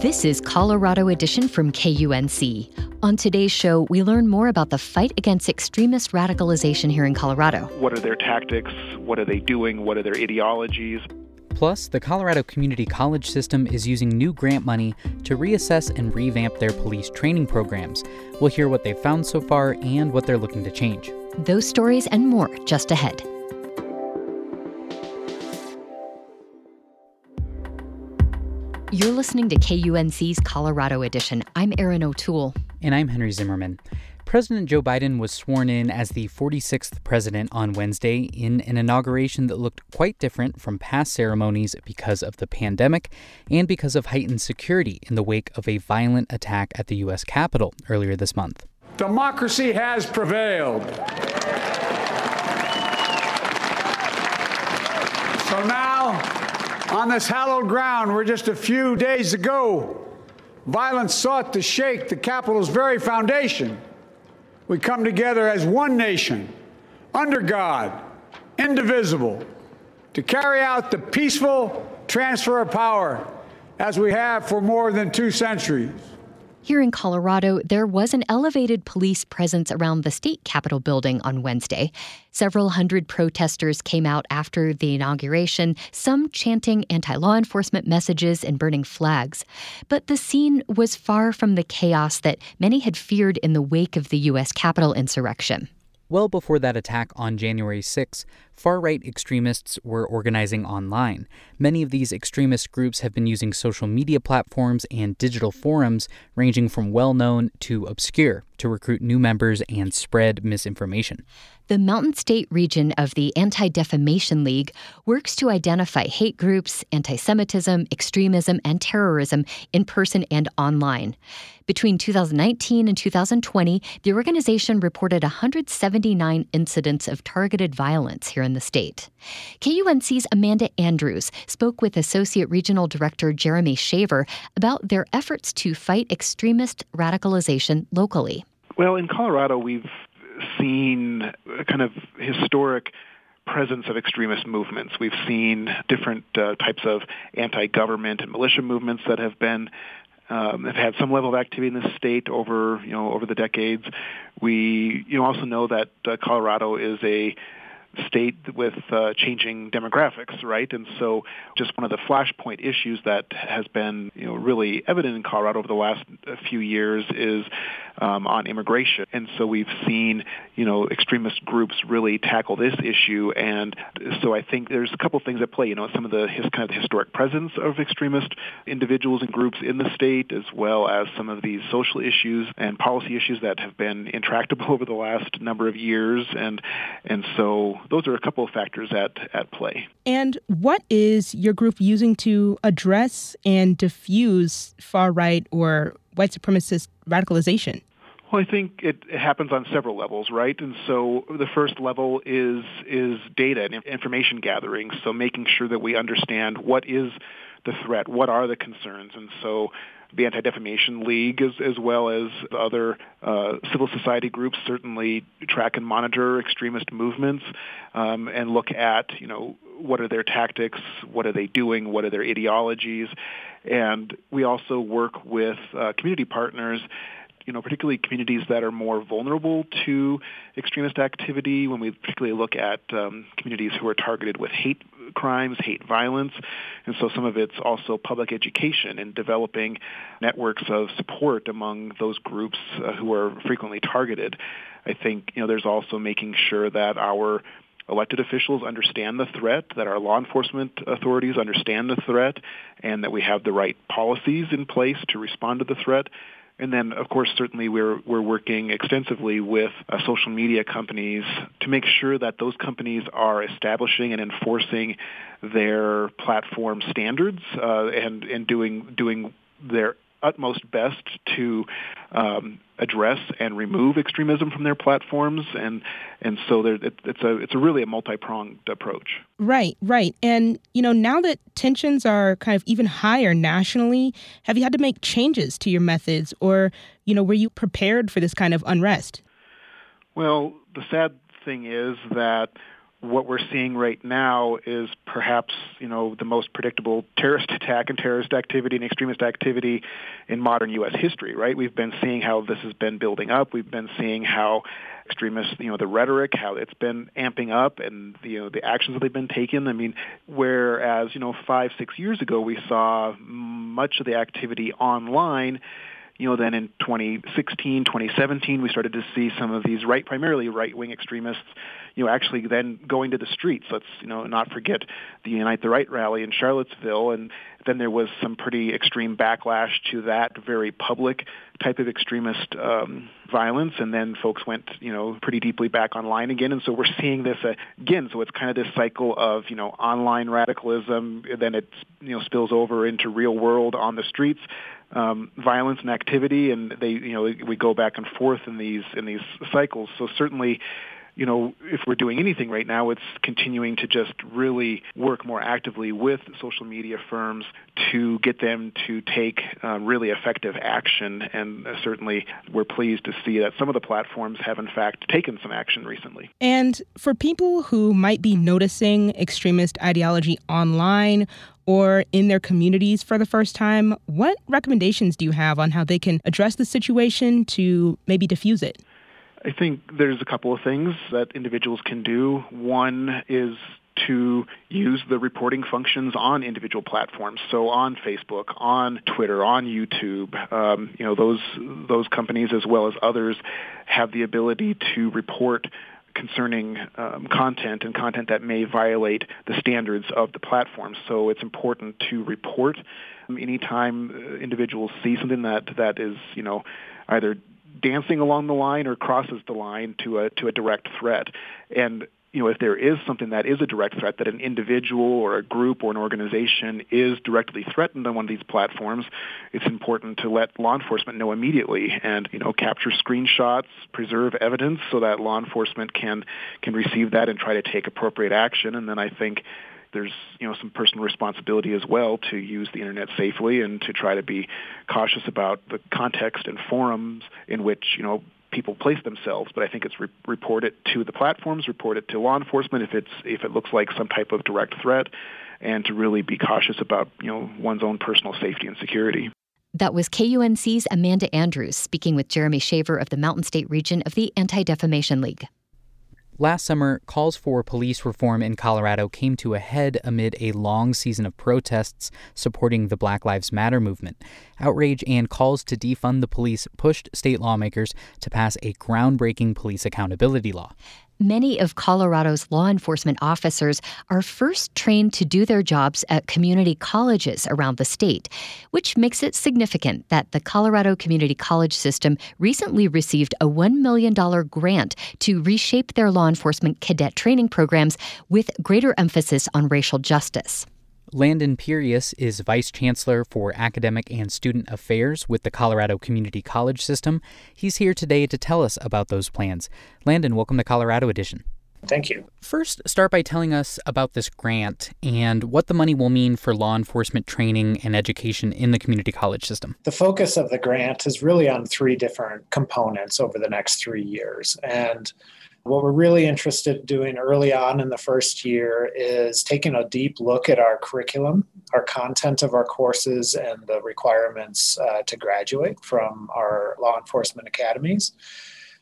This is Colorado Edition from KUNC. On today's show, we learn more about the fight against extremist radicalization here in Colorado. What are their tactics? What are they doing? What are their ideologies? Plus, the Colorado Community College system is using new grant money to reassess and revamp their police training programs. We'll hear what they've found so far and what they're looking to change. Those stories and more just ahead. You're listening to KUNC's Colorado Edition. I'm Erin O'Toole. And I'm Henry Zimmerman. President Joe Biden was sworn in as the 46th president on Wednesday in an inauguration that looked quite different from past ceremonies because of the pandemic and because of heightened security in the wake of a violent attack at the U.S. Capitol earlier this month. Democracy has prevailed. So now, on this hallowed ground where just a few days ago violence sought to shake the Capitol's very foundation, we come together as one nation, under God, indivisible, to carry out the peaceful transfer of power as we have for more than two centuries. Here in Colorado, there was an elevated police presence around the state capitol building on Wednesday. Several hundred protesters came out after the inauguration, some chanting anti law enforcement messages and burning flags. But the scene was far from the chaos that many had feared in the wake of the U.S. Capitol insurrection. Well before that attack on January 6, far right extremists were organizing online. Many of these extremist groups have been using social media platforms and digital forums, ranging from well known to obscure, to recruit new members and spread misinformation. The Mountain State region of the Anti Defamation League works to identify hate groups, anti Semitism, extremism, and terrorism in person and online. Between 2019 and 2020, the organization reported 179 incidents of targeted violence here in the state. KUNC's Amanda Andrews spoke with Associate Regional Director Jeremy Shaver about their efforts to fight extremist radicalization locally. Well, in Colorado, we've seen a kind of historic presence of extremist movements. We've seen different uh, types of anti-government and militia movements that have been um, have had some level of activity in the state over you know over the decades. We you know also know that uh, Colorado is a state with uh, changing demographics, right? And so, just one of the flashpoint issues that has been, you know, really evident in Colorado over the last few years is um, on immigration. And so, we've seen, you know, extremist groups really tackle this issue. And so, I think there's a couple things at play. You know, some of the his, kind of historic presence of extremist individuals and groups in the state, as well as some of these social issues and policy issues that have been intractable over the last number of years. And and so those are a couple of factors at, at play. And what is your group using to address and diffuse far right or white supremacist radicalization? Well, I think it happens on several levels, right? And so the first level is is data and information gathering. So making sure that we understand what is the threat, what are the concerns, and so the Anti-Defamation League, as, as well as other uh, civil society groups, certainly track and monitor extremist movements um, and look at, you know, what are their tactics, what are they doing, what are their ideologies, and we also work with uh, community partners you know, particularly communities that are more vulnerable to extremist activity, when we particularly look at um, communities who are targeted with hate crimes, hate violence, and so some of it's also public education and developing networks of support among those groups uh, who are frequently targeted. I think you know there's also making sure that our elected officials understand the threat, that our law enforcement authorities understand the threat, and that we have the right policies in place to respond to the threat. And then, of course, certainly we're we're working extensively with uh, social media companies to make sure that those companies are establishing and enforcing their platform standards uh, and and doing doing their utmost best to um, address and remove extremism from their platforms, and and so there, it, it's a it's a really a multi pronged approach. Right, right, and you know now that tensions are kind of even higher nationally, have you had to make changes to your methods, or you know were you prepared for this kind of unrest? Well, the sad thing is that what we're seeing right now is perhaps you know the most predictable terrorist attack and terrorist activity and extremist activity in modern U.S. history. Right? We've been seeing how this has been building up. We've been seeing how extremists, you know, the rhetoric, how it's been amping up, and you know the actions that they've been taking. I mean, whereas you know five six years ago we saw much of the activity online you know, then in 2016, 2017, we started to see some of these right, primarily right-wing extremists, you know, actually then going to the streets. Let's, you know, not forget the Unite the Right rally in Charlottesville, and then there was some pretty extreme backlash to that very public type of extremist um, violence, and then folks went, you know, pretty deeply back online again, and so we're seeing this again. So it's kind of this cycle of, you know, online radicalism, then it, you know, spills over into real world on the streets um, violence and activity, and they, you know, we go back and forth in these in these cycles. So certainly, you know, if we're doing anything right now, it's continuing to just really work more actively with social media firms to get them to take uh, really effective action. And uh, certainly, we're pleased to see that some of the platforms have, in fact, taken some action recently. And for people who might be noticing extremist ideology online or in their communities for the first time, what recommendations do you have on how they can address the situation to maybe diffuse it? I think there's a couple of things that individuals can do. One is to use the reporting functions on individual platforms. So on Facebook, on Twitter, on YouTube, um, you know those those companies as well as others have the ability to report concerning um, content and content that may violate the standards of the platform. So it's important to report anytime uh, individuals see something that that is you know either dancing along the line or crosses the line to a to a direct threat. And you know, if there is something that is a direct threat, that an individual or a group or an organization is directly threatened on one of these platforms, it's important to let law enforcement know immediately and, you know, capture screenshots, preserve evidence so that law enforcement can can receive that and try to take appropriate action. And then I think there's you know some personal responsibility as well to use the internet safely and to try to be cautious about the context and forums in which you know people place themselves. But I think it's re- report it to the platforms, report it to law enforcement if it's if it looks like some type of direct threat, and to really be cautious about you know one's own personal safety and security. That was KUNC's Amanda Andrews speaking with Jeremy Shaver of the Mountain State region of the Anti Defamation League. Last summer, calls for police reform in Colorado came to a head amid a long season of protests supporting the Black Lives Matter movement. Outrage and calls to defund the police pushed state lawmakers to pass a groundbreaking police accountability law many of Colorado's law enforcement officers are first trained to do their jobs at community colleges around the state, which makes it significant that the Colorado Community College system recently received a $1 million grant to reshape their law enforcement cadet training programs with greater emphasis on racial justice. Landon Pirius is Vice Chancellor for Academic and Student Affairs with the Colorado Community College System. He's here today to tell us about those plans. Landon, welcome to Colorado Edition. Thank you. First, start by telling us about this grant and what the money will mean for law enforcement training and education in the community college system. The focus of the grant is really on three different components over the next three years. And what we're really interested in doing early on in the first year is taking a deep look at our curriculum, our content of our courses, and the requirements uh, to graduate from our law enforcement academies,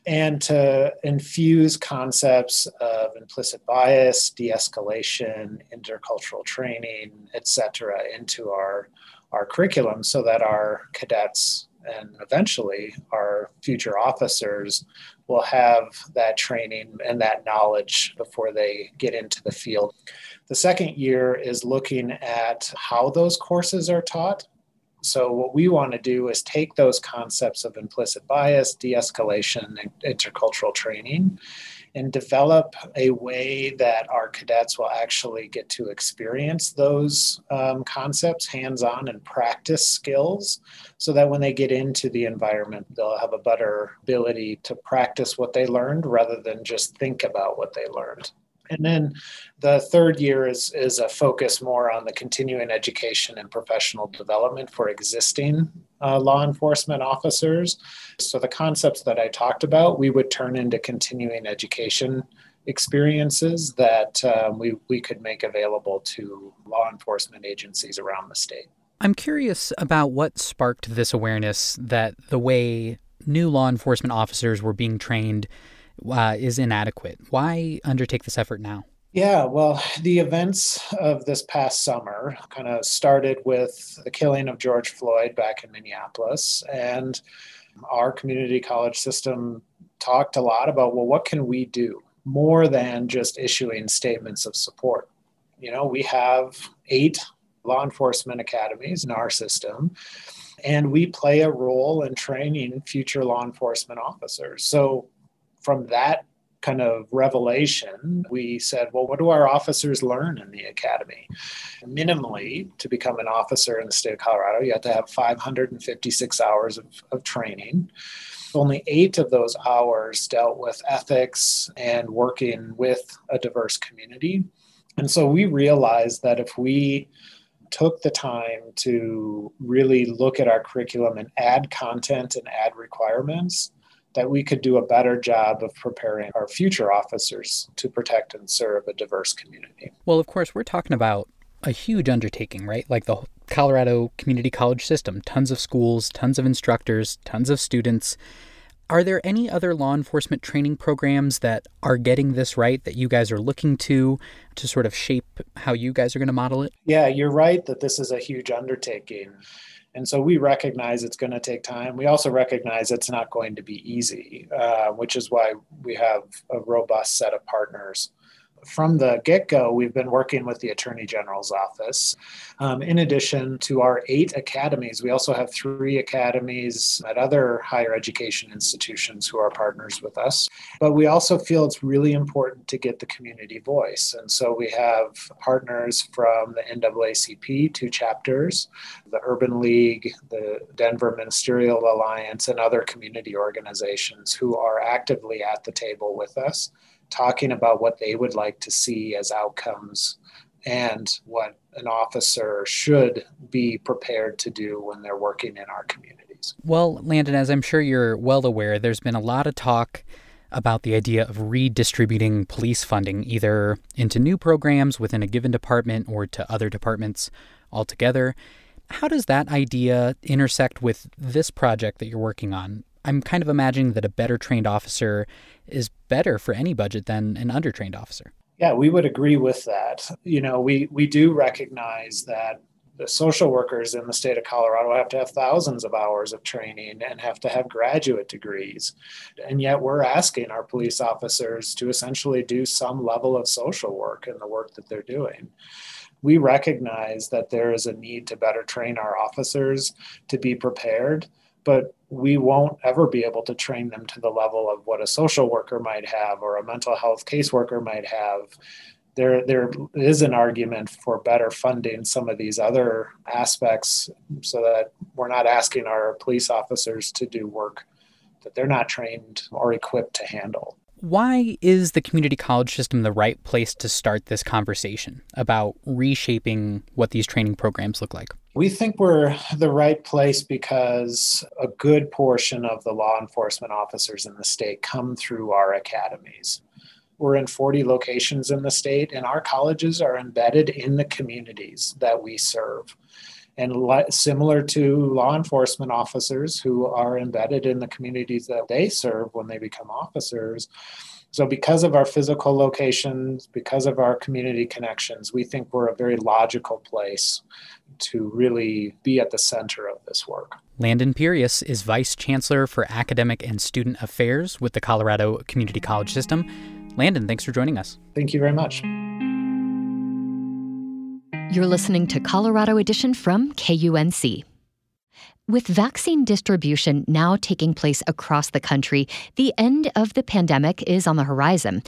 and to infuse concepts of implicit bias, de escalation, intercultural training, etc., into our, our curriculum so that our cadets and eventually our future officers will have that training and that knowledge before they get into the field. The second year is looking at how those courses are taught. So, what we want to do is take those concepts of implicit bias, de escalation, and intercultural training and develop a way that our cadets will actually get to experience those um, concepts hands on and practice skills so that when they get into the environment, they'll have a better ability to practice what they learned rather than just think about what they learned. And then the third year is, is a focus more on the continuing education and professional development for existing uh, law enforcement officers. So the concepts that I talked about, we would turn into continuing education experiences that um, we, we could make available to law enforcement agencies around the state. I'm curious about what sparked this awareness that the way new law enforcement officers were being trained uh, is inadequate. Why undertake this effort now? Yeah, well, the events of this past summer kind of started with the killing of George Floyd back in Minneapolis. And our community college system talked a lot about, well, what can we do more than just issuing statements of support? You know, we have eight law enforcement academies in our system, and we play a role in training future law enforcement officers. So from that kind of revelation, we said, well, what do our officers learn in the academy? Minimally, to become an officer in the state of Colorado, you have to have 556 hours of, of training. Only eight of those hours dealt with ethics and working with a diverse community. And so we realized that if we took the time to really look at our curriculum and add content and add requirements, that we could do a better job of preparing our future officers to protect and serve a diverse community. Well, of course, we're talking about a huge undertaking, right? Like the Colorado Community College system, tons of schools, tons of instructors, tons of students. Are there any other law enforcement training programs that are getting this right that you guys are looking to to sort of shape how you guys are going to model it? Yeah, you're right that this is a huge undertaking. And so we recognize it's going to take time. We also recognize it's not going to be easy, uh, which is why we have a robust set of partners from the get go, we've been working with the Attorney General's office. Um, in addition to our eight academies, we also have three academies at other higher education institutions who are partners with us. But we also feel it's really important to get the community voice. And so we have partners from the NAACP, two chapters, the Urban League, the Denver Ministerial Alliance, and other community organizations who are actively at the table with us talking about what they would like to see as outcomes and what an officer should be prepared to do when they're working in our communities. Well, Landon, as I'm sure you're well aware, there's been a lot of talk about the idea of redistributing police funding either into new programs within a given department or to other departments altogether. How does that idea intersect with this project that you're working on? I'm kind of imagining that a better trained officer is better for any budget than an undertrained officer. Yeah, we would agree with that. You know, we we do recognize that the social workers in the state of Colorado have to have thousands of hours of training and have to have graduate degrees. And yet we're asking our police officers to essentially do some level of social work in the work that they're doing. We recognize that there is a need to better train our officers to be prepared but we won't ever be able to train them to the level of what a social worker might have or a mental health caseworker might have. There, there is an argument for better funding some of these other aspects so that we're not asking our police officers to do work that they're not trained or equipped to handle. Why is the community college system the right place to start this conversation about reshaping what these training programs look like? We think we're the right place because a good portion of the law enforcement officers in the state come through our academies. We're in 40 locations in the state, and our colleges are embedded in the communities that we serve. And similar to law enforcement officers who are embedded in the communities that they serve when they become officers. So, because of our physical locations, because of our community connections, we think we're a very logical place to really be at the center of this work. Landon Pirius is Vice Chancellor for Academic and Student Affairs with the Colorado Community College System. Landon, thanks for joining us. Thank you very much. You're listening to Colorado Edition from KUNC. With vaccine distribution now taking place across the country, the end of the pandemic is on the horizon.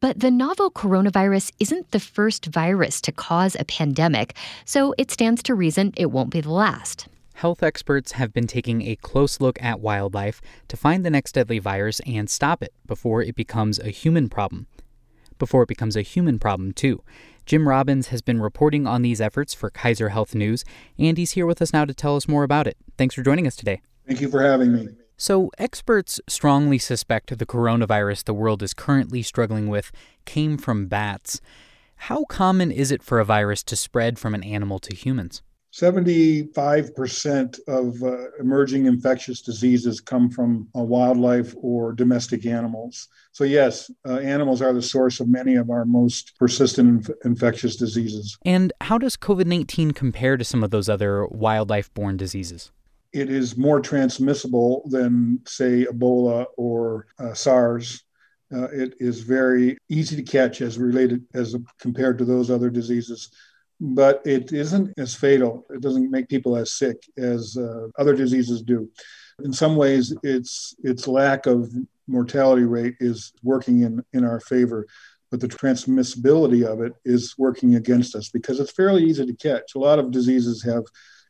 But the novel coronavirus isn't the first virus to cause a pandemic, so it stands to reason it won't be the last. Health experts have been taking a close look at wildlife to find the next deadly virus and stop it before it becomes a human problem. Before it becomes a human problem, too. Jim Robbins has been reporting on these efforts for Kaiser Health News, and he's here with us now to tell us more about it. Thanks for joining us today. Thank you for having me. So, experts strongly suspect the coronavirus the world is currently struggling with came from bats. How common is it for a virus to spread from an animal to humans? 75% of uh, emerging infectious diseases come from uh, wildlife or domestic animals. So, yes, uh, animals are the source of many of our most persistent inf- infectious diseases. And how does COVID 19 compare to some of those other wildlife borne diseases? It is more transmissible than, say, Ebola or uh, SARS. Uh, it is very easy to catch as related as compared to those other diseases but it isn't as fatal. It doesn't make people as sick as uh, other diseases do. In some ways, its its lack of mortality rate is working in, in our favor, but the transmissibility of it is working against us because it's fairly easy to catch. A lot of diseases have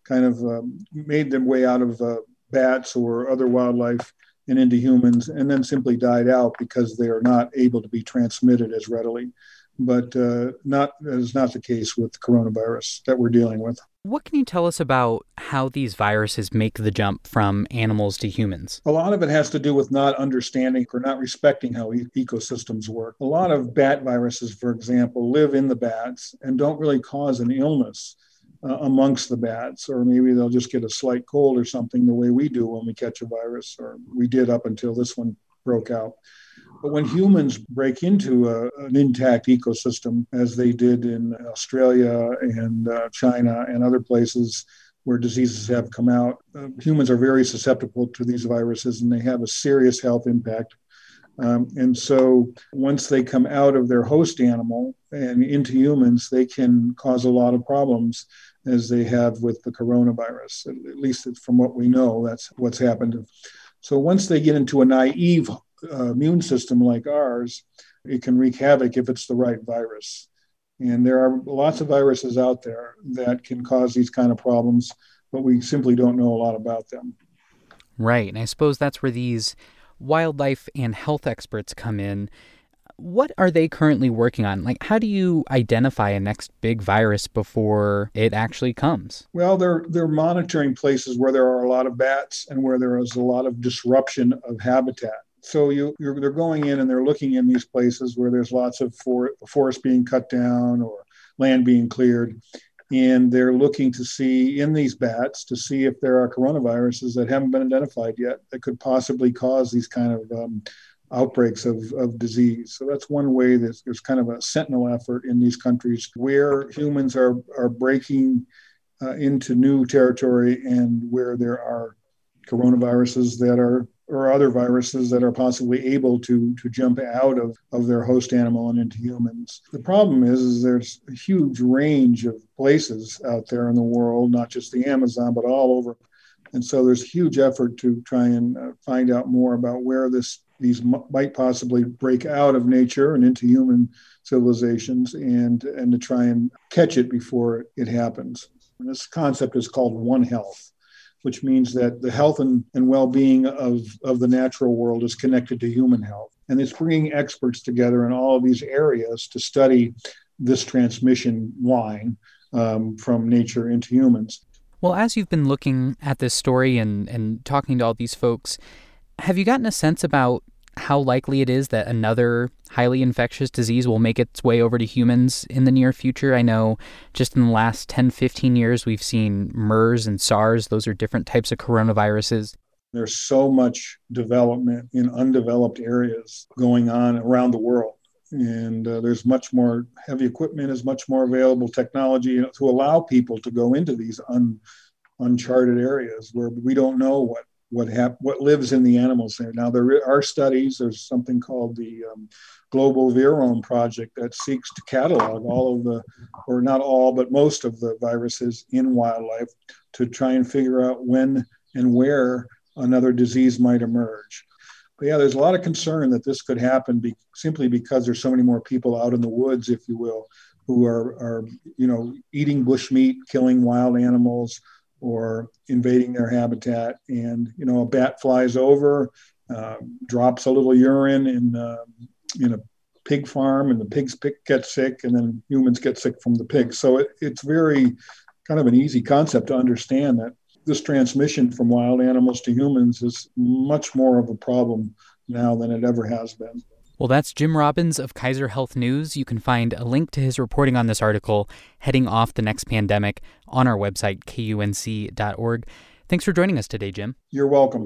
kind of um, made their way out of uh, bats or other wildlife and into humans, and then simply died out because they are not able to be transmitted as readily but uh, not is not the case with coronavirus that we're dealing with. What can you tell us about how these viruses make the jump from animals to humans? A lot of it has to do with not understanding or not respecting how e- ecosystems work. A lot of bat viruses, for example, live in the bats and don't really cause an illness. Uh, amongst the bats, or maybe they'll just get a slight cold or something the way we do when we catch a virus, or we did up until this one broke out. But when humans break into a, an intact ecosystem, as they did in Australia and uh, China and other places where diseases have come out, uh, humans are very susceptible to these viruses and they have a serious health impact. Um, and so once they come out of their host animal and into humans, they can cause a lot of problems as they have with the coronavirus. At least from what we know, that's what's happened. So once they get into a naive uh, immune system like ours, it can wreak havoc if it's the right virus. And there are lots of viruses out there that can cause these kind of problems, but we simply don't know a lot about them. Right. And I suppose that's where these wildlife and health experts come in. What are they currently working on? Like, how do you identify a next big virus before it actually comes? Well, they're they're monitoring places where there are a lot of bats and where there is a lot of disruption of habitat so you, they're going in and they're looking in these places where there's lots of for, forest being cut down or land being cleared and they're looking to see in these bats to see if there are coronaviruses that haven't been identified yet that could possibly cause these kind of um, outbreaks of, of disease. So that's one way that there's kind of a sentinel effort in these countries where humans are, are breaking uh, into new territory and where there are coronaviruses that are or other viruses that are possibly able to to jump out of, of their host animal and into humans. The problem is, is there's a huge range of places out there in the world, not just the Amazon, but all over. And so there's huge effort to try and uh, find out more about where this these might possibly break out of nature and into human civilizations and and to try and catch it before it happens. And this concept is called One Health which means that the health and, and well being of, of the natural world is connected to human health. And it's bringing experts together in all of these areas to study this transmission line um, from nature into humans. Well, as you've been looking at this story and, and talking to all these folks, have you gotten a sense about how likely it is that another highly infectious disease will make its way over to humans in the near future. I know just in the last 10, 15 years, we've seen MERS and SARS. Those are different types of coronaviruses. There's so much development in undeveloped areas going on around the world. And uh, there's much more heavy equipment, is much more available technology to allow people to go into these un, uncharted areas where we don't know what what hap- what lives in the animals there. Now there are studies. There's something called the um, Global Virome Project that seeks to catalog all of the, or not all, but most of the viruses in wildlife to try and figure out when and where another disease might emerge. But yeah, there's a lot of concern that this could happen be, simply because there's so many more people out in the woods, if you will, who are, are you know eating bushmeat, killing wild animals, or invading their habitat. And you know, a bat flies over, uh, drops a little urine in uh, in a pig farm, and the pigs get sick, and then humans get sick from the pigs. So it, it's very kind of an easy concept to understand that this transmission from wild animals to humans is much more of a problem now than it ever has been. Well, that's Jim Robbins of Kaiser Health News. You can find a link to his reporting on this article, Heading Off the Next Pandemic, on our website, kunc.org. Thanks for joining us today, Jim. You're welcome.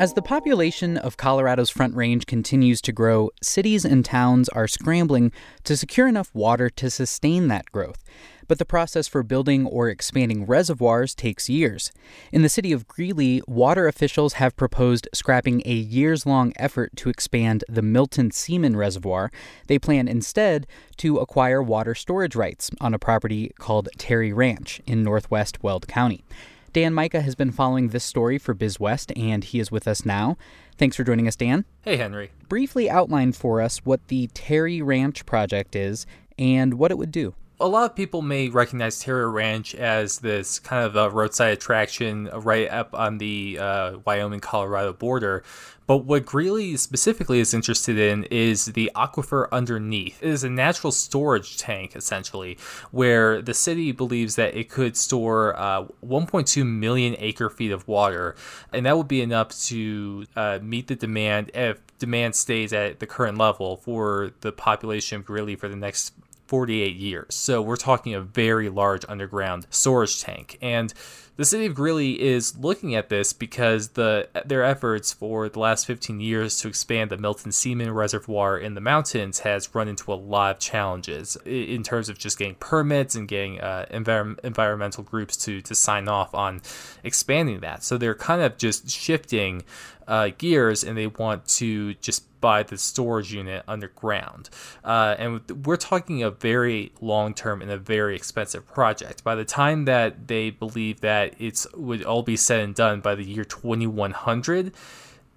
As the population of Colorado's Front Range continues to grow, cities and towns are scrambling to secure enough water to sustain that growth. But the process for building or expanding reservoirs takes years. In the city of Greeley, water officials have proposed scrapping a years long effort to expand the Milton Seaman Reservoir. They plan instead to acquire water storage rights on a property called Terry Ranch in northwest Weld County. Dan Mika has been following this story for BizWest, and he is with us now. Thanks for joining us, Dan. Hey, Henry. Briefly outline for us what the Terry Ranch project is and what it would do a lot of people may recognize Terry Ranch as this kind of a roadside attraction right up on the uh, Wyoming Colorado border. But what Greeley specifically is interested in is the aquifer underneath. It is a natural storage tank, essentially, where the city believes that it could store uh, 1.2 million acre feet of water, and that would be enough to uh, meet the demand if demand stays at the current level for the population of Greeley for the next 48 years. So we're talking a very large underground storage tank. And the city of Greeley is looking at this because the their efforts for the last 15 years to expand the Milton Seaman Reservoir in the mountains has run into a lot of challenges in terms of just getting permits and getting uh, envir- environmental groups to to sign off on expanding that. So they're kind of just shifting uh, gears and they want to just buy the storage unit underground. Uh, and we're talking a very long term and a very expensive project. By the time that they believe that it would all be said and done by the year 2100,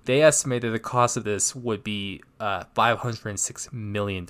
they estimated the cost of this would be uh, $506 million.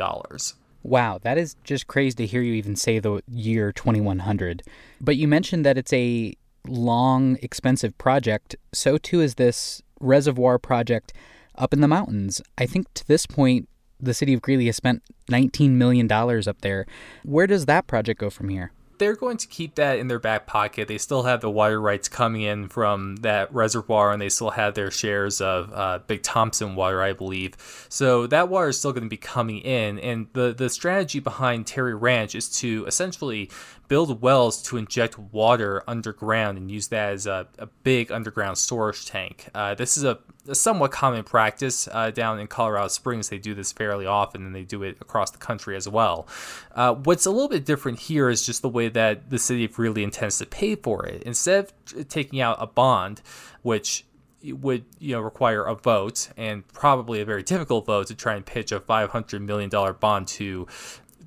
Wow, that is just crazy to hear you even say the year 2100. But you mentioned that it's a long, expensive project. So too is this reservoir project up in the mountains. I think to this point, the city of Greeley has spent $19 million up there. Where does that project go from here? they're going to keep that in their back pocket. They still have the water rights coming in from that reservoir, and they still have their shares of uh, Big Thompson water, I believe. So that water is still going to be coming in. And the the strategy behind Terry Ranch is to essentially build wells to inject water underground and use that as a, a big underground storage tank. Uh, this is a, a, somewhat common practice uh, down in Colorado Springs. They do this fairly often, and they do it across the country as well. Uh, what's a little bit different here is just the way that the city really intends to pay for it. Instead of taking out a bond, which would you know require a vote and probably a very difficult vote to try and pitch a 500 million dollar bond to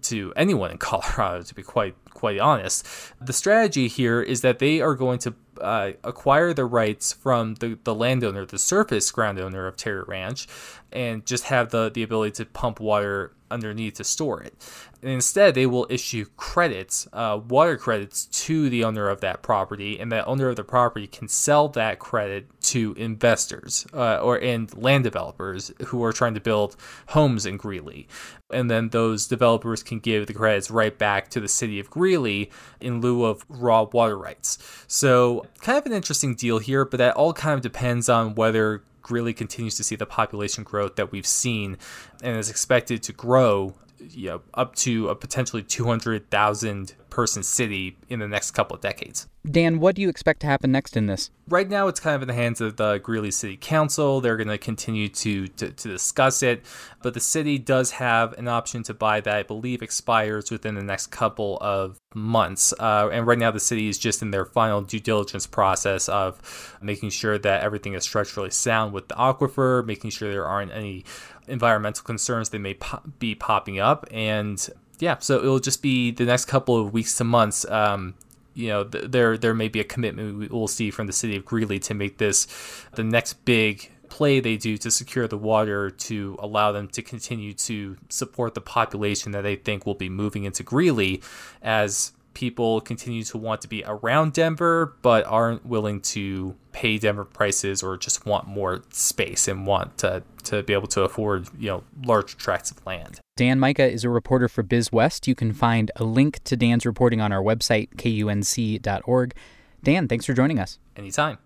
to anyone in Colorado to be quite quite honest. The strategy here is that they are going to uh, acquire the rights from the, the landowner the surface ground owner of Terry Ranch and just have the the ability to pump water underneath to store it. And instead, they will issue credits, uh, water credits, to the owner of that property, and that owner of the property can sell that credit to investors uh, or and land developers who are trying to build homes in Greeley. And then those developers can give the credits right back to the city of Greeley in lieu of raw water rights. So, kind of an interesting deal here, but that all kind of depends on whether Greeley continues to see the population growth that we've seen and is expected to grow you know, up to a potentially 200,000 person city in the next couple of decades. Dan, what do you expect to happen next in this? Right now, it's kind of in the hands of the Greeley City Council. They're going to continue to, to discuss it, but the city does have an option to buy that I believe expires within the next couple of months. Uh, and right now, the city is just in their final due diligence process of making sure that everything is structurally sound with the aquifer, making sure there aren't any environmental concerns that may po- be popping up, and yeah, so it'll just be the next couple of weeks to months. Um, you know, th- there there may be a commitment we will see from the city of Greeley to make this the next big play they do to secure the water to allow them to continue to support the population that they think will be moving into Greeley as people continue to want to be around Denver but aren't willing to pay Denver prices or just want more space and want to, to be able to afford, you know, large tracts of land. Dan Mika is a reporter for BizWest. You can find a link to Dan's reporting on our website, kunc.org. Dan, thanks for joining us. Anytime.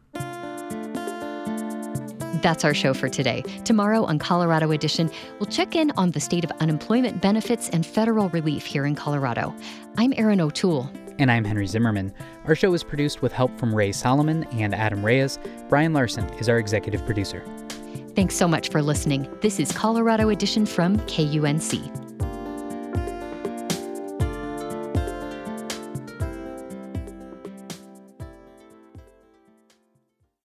That's our show for today. Tomorrow on Colorado Edition, we'll check in on the state of unemployment benefits and federal relief here in Colorado. I'm Erin O'Toole. And I'm Henry Zimmerman. Our show is produced with help from Ray Solomon and Adam Reyes. Brian Larson is our executive producer. Thanks so much for listening. This is Colorado Edition from KUNC.